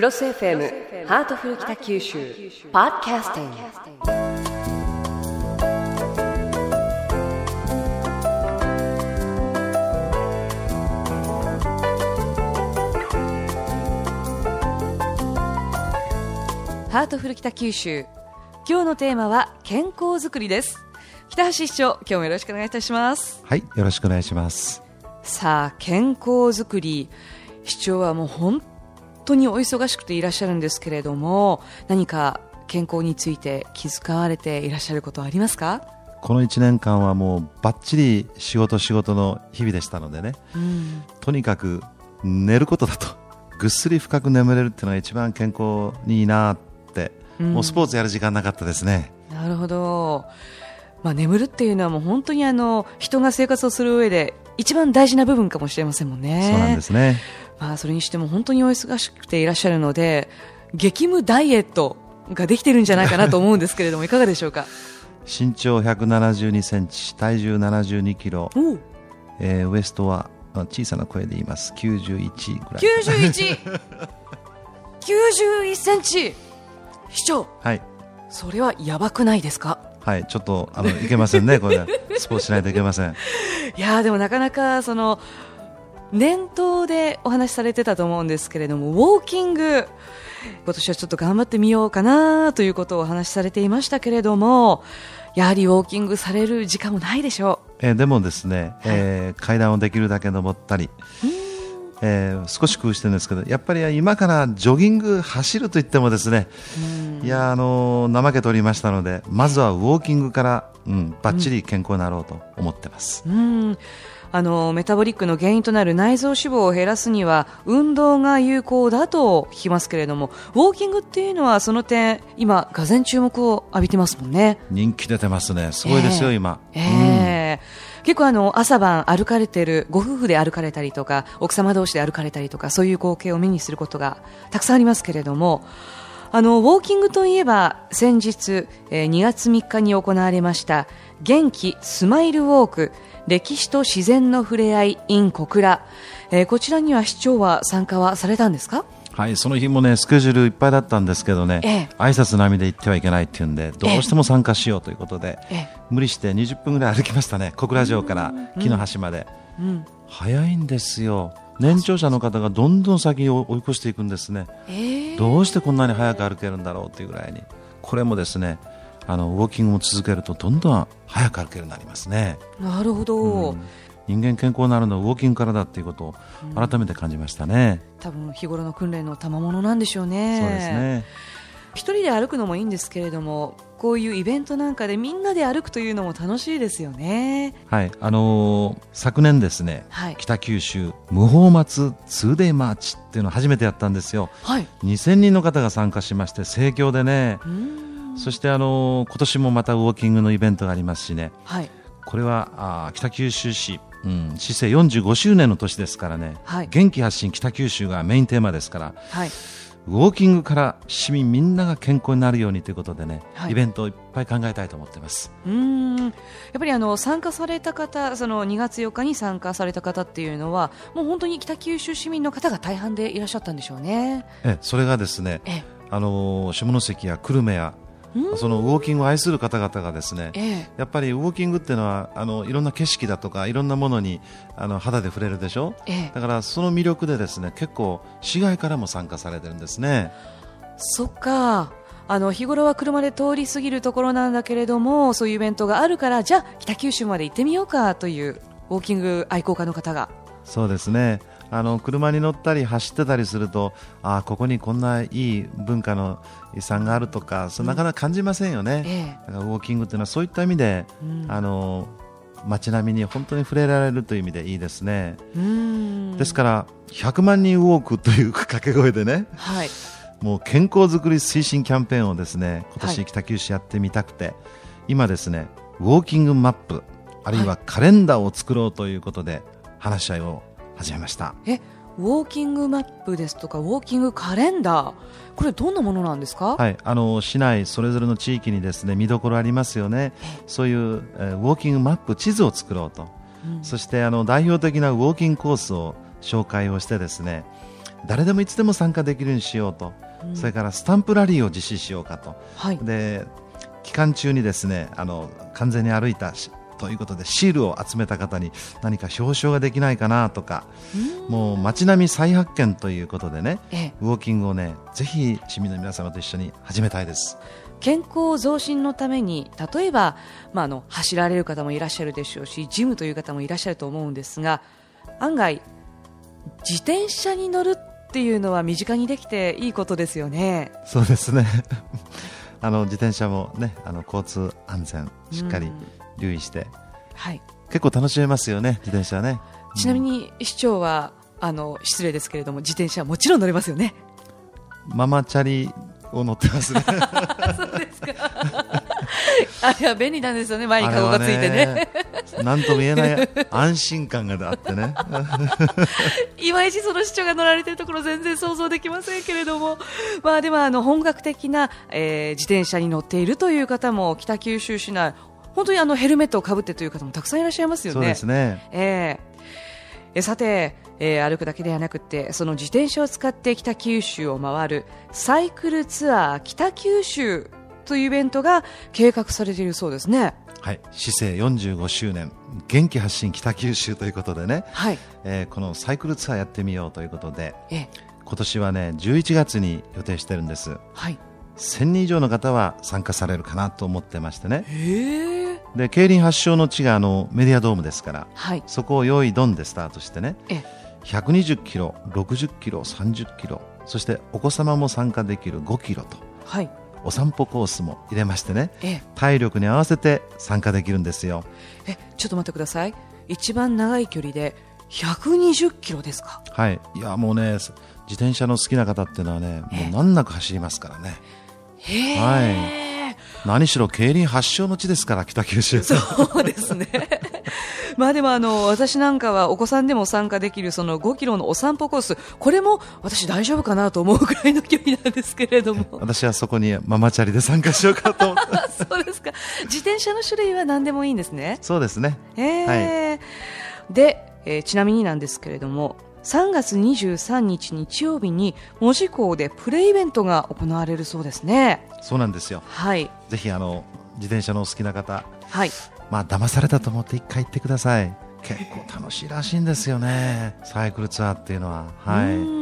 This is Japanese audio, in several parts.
CROSS FM ハートフル北九州ポッドキャスティング。ハートフル北九州今日のテーマは健康づくりです。北橋市長今日もよろしくお願いいたします。はい、よろしくお願いします。さあ健康づくり。市長はもう本当にお忙しくていらっしゃるんですけれども何か健康について気遣われていらっしゃることはありますか？この1年間はもうバッチリ仕事仕事の日々でしたのでね、うん。とにかく寝ることだと、ぐっすり深く眠れるっていうのが一番健康にいいなって、うん。もうスポーツやる時間なかったですね。なるほど、まあ、眠るっていうのはもう本当にあの人が生活をする上で一番大事な部分かもしれませんもんね。そうなんですね。まあ、それにしても本当にお忙しくていらっしゃるので激務ダイエットができてるんじゃないかなと思うんですけれどもいかがでしょうか？身長172センチ、体重72キロ、えーウエストはあ小さな声で言います。91ぐらい。91 91 センチ市長はい。それはやばくないですか？はい、ちょっと、あの、いけませんね、これ。スポーツしないといけません。いやーでもなかなかその念頭でお話しされてたと思うんですけれどもウォーキング今年はちょっと頑張ってみようかなということをお話しされていましたけれどもやはりウォーキングされる時間もないでしょえーでもですね、えー階段をできるだけ登ったり、えー少し工夫してるんですけどやっぱり今からジョギング走ると言ってもですねいやあのー怠けておりましたのでまずはウォーキングから、うん、バッチリ健康になろうと思ってます、ううんあのメタボリックの原因となる内臓脂肪を減らすには運動が有効だと聞きますけれどもウォーキングっていうのはその点今がぜ注目を浴びてますもんね。人気出てますね。すごいですよ、ええ今、ええ結構あの朝晩歩かれてるご夫婦で歩かれたりとか奥様同士で歩かれたりとかそういう光景を目にすることがたくさんありますけれどもあのウォーキングといえば先日、えー2月3日に行われました元気スマイルウォーク歴史と自然の触れ合い in 小倉、えーこちらには市長は参加はされたんですか？はい、その日もねスケジュールいっぱいだったんですけどね、ええ。挨拶並みで行ってはいけないっていうんでどうしても参加しようということで、ええ。無理して20分ぐらい歩きましたね小倉城から木の端まで、うん。早いんですよ。年長者の方がどんどん先に追い越していくんですね。えーどうしてこんなに早く歩けるんだろうというぐらいに。これもですねあのウォーキングを続けるとどんどん早く歩けるようになりますね。なるほど、人間健康になるのはウォーキングからだっていうことを改めて感じましたね、多分日頃の訓練の賜物なんでしょうね。そうですね。一人で歩くのもいいんですけれどもこういうイベントなんかでみんなで歩くというのも楽しいですよね。はい。あのー昨年ですね、はい。北九州無法松 2day マーチっていうのを初めてやったんですよ。はい。2000人の方が参加しまして盛況でねうーんそしてあのー今年もまたウォーキングのイベントがありますしね。はい。これはあー北九州市、うん、市政45周年の年ですからね、はい。元気発信北九州がメインテーマですからはい。ウォーキングから市民みんなが健康になるようにということでね、はい。イベントをいっぱい考えたいと思ってます。うーん。やっぱりあの参加された方その2月4日に参加された方っていうのはもう本当に北九州市民の方が大半でいらっしゃったんでしょうね。えそれがですねえあのー下関や久留米やうんそのウォーキングを愛する方々がですねええ。やっぱりウォーキングっていうのはあのいろんな景色だとかいろんなものにあの肌で触れるでしょ？ええ。だからその魅力でですね結構市外からも参加されてるんですね。そっか。あの日頃は車で通り過ぎるところなんだけれどもそういうイベントがあるからじゃあ北九州まで行ってみようかというウォーキング愛好家の方が。そうですねあの車に乗ったり走ってたりするとああここにこんないい文化の遺産があるとかそうなかなか感じませんよね、えだからウォーキングっていうのはそういった意味で、うん。あの街並みに本当に触れられるという意味でいいですね、ですから100万人ウォークという掛け声でねはい。もう健康づくり推進キャンペーンをですね今はい。年北九州やってみたくて、今ですねウォーキングマップあるいはカレンダーを作ろうということで話し合いを始めました。えウォーキングマップですとかウォーキングカレンダー。これどんなものなんですか、はい、あの市内それぞれの地域にですね見どころありますよね、そういう、えーウォーキングマップ地図を作ろうと、うん。そしてあの代表的なウォーキングコースを紹介をしてですね誰でもいつでも参加できるようにしようと、うん、それからスタンプラリーを実施しようかと、はい、で期間中にですねあの完全に歩いたということでシールを集めた方に何か表彰ができないかなとかもう街並み再発見ということでね、ウォーキングをねぜひ市民の皆様と一緒に始めたいです。健康増進のために例えば、まあ、あの走られる方もいらっしゃるでしょうしジムという方もいらっしゃると思うんですが案外自転車に乗るっていうのは身近にできていいことですよね。そうですね。あの自転車もねあの交通安全しっかり留意して、はい、結構楽しめますよね、自転車ね。ちなみに市長は、あの失礼ですけれども、自転車はもちろん乗れますよね。ママチャリを乗ってますね。そうですか。あれは便利なんですよね、前にカゴがついてね。なんとも言えない安心感があってね。いまいちその市長が乗られてるところ全然想像できませんけれども、まあでもあの本格的な、えー、自転車に乗っているという方も北九州市内本当にあのヘルメットをかぶってという方もたくさんいらっしゃいますよね。そうですね。えー、えさて、えー、歩くだけではなくてその自転車を使って北九州を回るサイクルツアー北九州というイベントが計画されているそうですね。はい、市政45周年元気発信北九州ということでね、はいえー、このサイクルツアーやってみようということで、え今年はね11月に予定してるんです。はい1000人以上の方は参加されるかなと思ってましてねで競輪発祥の地があのメディアドームですから、はい、そこを用意ドンでスタートしてね120キロ、60キロ、30キロそしてお子様も参加できる5キロと、はい、お散歩コースも入れましてね体力に合わせて参加できるんですよ。えちょっと待ってください。一番長い距離で120キロですか？はい。いやもうね自転車の好きな方っていうのはねもう難なく走りますからね。はい、何しろ競輪発祥の地ですから北九州。そうですね。まあでもあの私なんかはお子さんでも参加できるその5キロのお散歩コースこれも私大丈夫かなと思うくらいの距離なんですけれども。私はそこにママチャリで参加しようかと。そうですか。自転車の種類は何でもいいんですね。そうですね、えー、はい、で、えー、ちなみになんですけれども3月23日日曜日に門司港でプレイベントが行われるそうですね。そうなんですよ。はいぜひあの自転車のお好きな方はい。まあ騙されたと思って一回行ってください。結構楽しいらしいんですよね。サイクルツアーっていうのは。はい。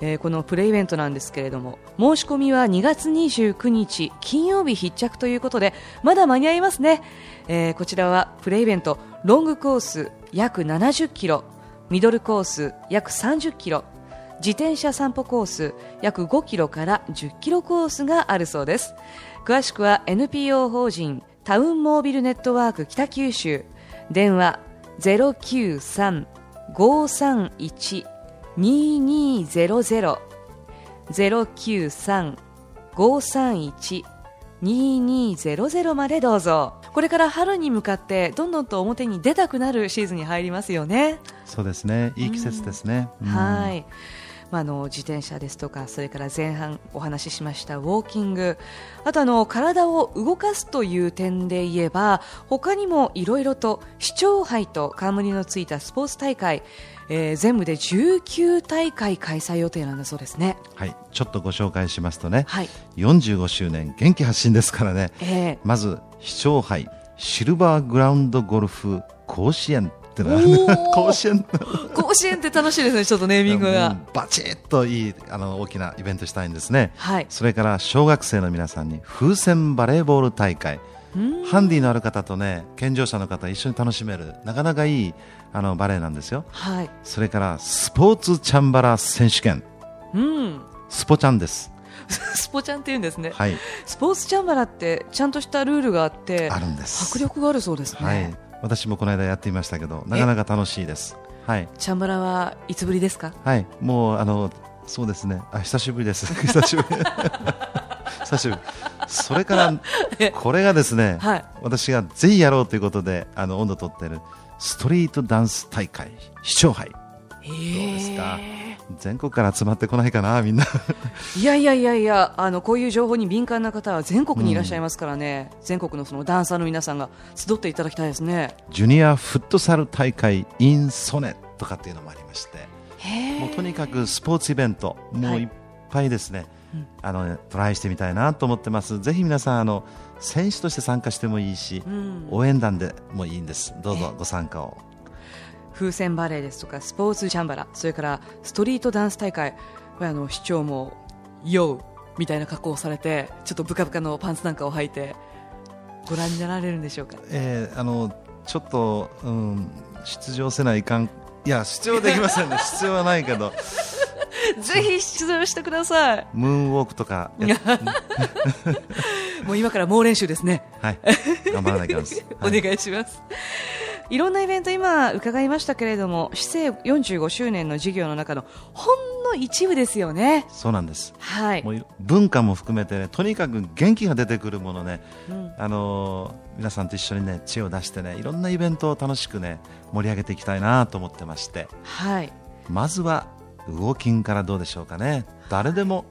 えー、このプレイベントなんですけれども申し込みは2月29日金曜日必着ということでまだ間に合いますね、えー、こちらはプレイベントロングコース約70キロミドルコース約30キロ自転車散歩コース約5キロから10キロコースがあるそうです詳しくは NPO 法人タウンモービルネットワーク北九州電話093-531-2200 093-531-2200までどうぞこれから春に向かってどんどんと表に出たくなるシーズンに入りますよね。そうですね。いい季節ですね。うん、はい。まあ、あの自転車ですとかそれから前半お話ししましたウォーキング。あとあの体を動かすという点で言えば他にもいろいろと市長杯と冠のついたスポーツ大会えー、全部で19大会開催予定なんだそうですね。はい、ちょっとご紹介しますとね、はい、45周年元気発進ですからね、えー、まず市長杯シルバーグラウンドゴルフ甲子園っての甲子園。甲子園って楽しいですねちょっとネーミングが。バチッといいあの大きなイベントしたいんですね、はい、それから小学生の皆さんに風船バレーボール大会。ハンディのある方とね健常者の方一緒に楽しめるなかなかいいあのバレエなんですよ、はい、それからスポーツチャンバラ選手権、うん、スポチャンです。スポチャンって言うんですね、はい、スポーツチャンバラってちゃんとしたルールがあってあるんです。迫力があるそうですね、はい、私もこの間やってみましたけどなかなか楽しいです。はい、チャンバラはいつぶりですか？はい。もうあのそうですね。あ久しぶりです。久しぶり。久しぶり。それから これがですね、はい、私がぜひやろうということであの温度取ってるストリートダンス大会市長杯。どうですか？全国から集まってこないかなみんな。いやいやいやいやあのこういう情報に敏感な方は全国にいらっしゃいますからね、うん、全国のそのダンサーの皆さんが集っていただきたいですね。ジュニアフットサル大会インソネとかっていうのもありましてもうとにかくスポーツイベントもうい。っぱいですね、はいあのトライしてみたいなと思ってます。ぜひ皆さんあの選手として参加してもいいし、うん、応援団でもいいんです。どうぞご参加を風船バレーですとかスポーツチャンバラそれからストリートダンス大会あの市長も「ヨー」みたいな格好をされてちょっとブカブカのパンツなんかを履いてご覧になられるんでしょうか、えー、あのちょっと、うん、出場せないかんいや出場できませんね。必要はないけど。ぜひ出場してください。ムーンウォークとか もう今から猛練習ですね。はい。頑張らなきゃ お願いします、いろんなイベント今伺いましたけれども市政45周年の事業の中のほんの一部ですよね。そうなんです、はい、もう文化も含めて、ね、とにかく元気が出てくるものね、うん、あの皆さんと一緒にね知恵を出してねいろんなイベントを楽しくね盛り上げていきたいなと思ってまして、はい、まずはウォーキングからどうでしょうかね。誰でも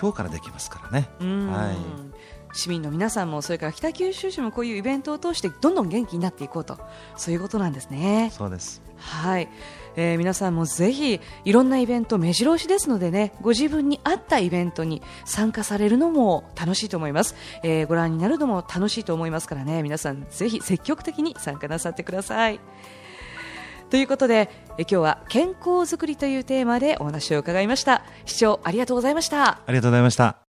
今日からできますからね。はい市民の皆さんもそれから北九州市もこういうイベントを通してどんどん元気になっていこうと。そういうことなんですね。そうです。はい、えー、皆さんもぜひいろんなイベント目白押しですのでねご自分に合ったイベントに参加されるのも楽しいと思います、えー、ご覧になるのも楽しいと思いますからね。皆さんぜひ積極的に参加なさってください。ということでえ今日は健康づくりというテーマでお話を伺いました。市長ありがとうございました。ありがとうございました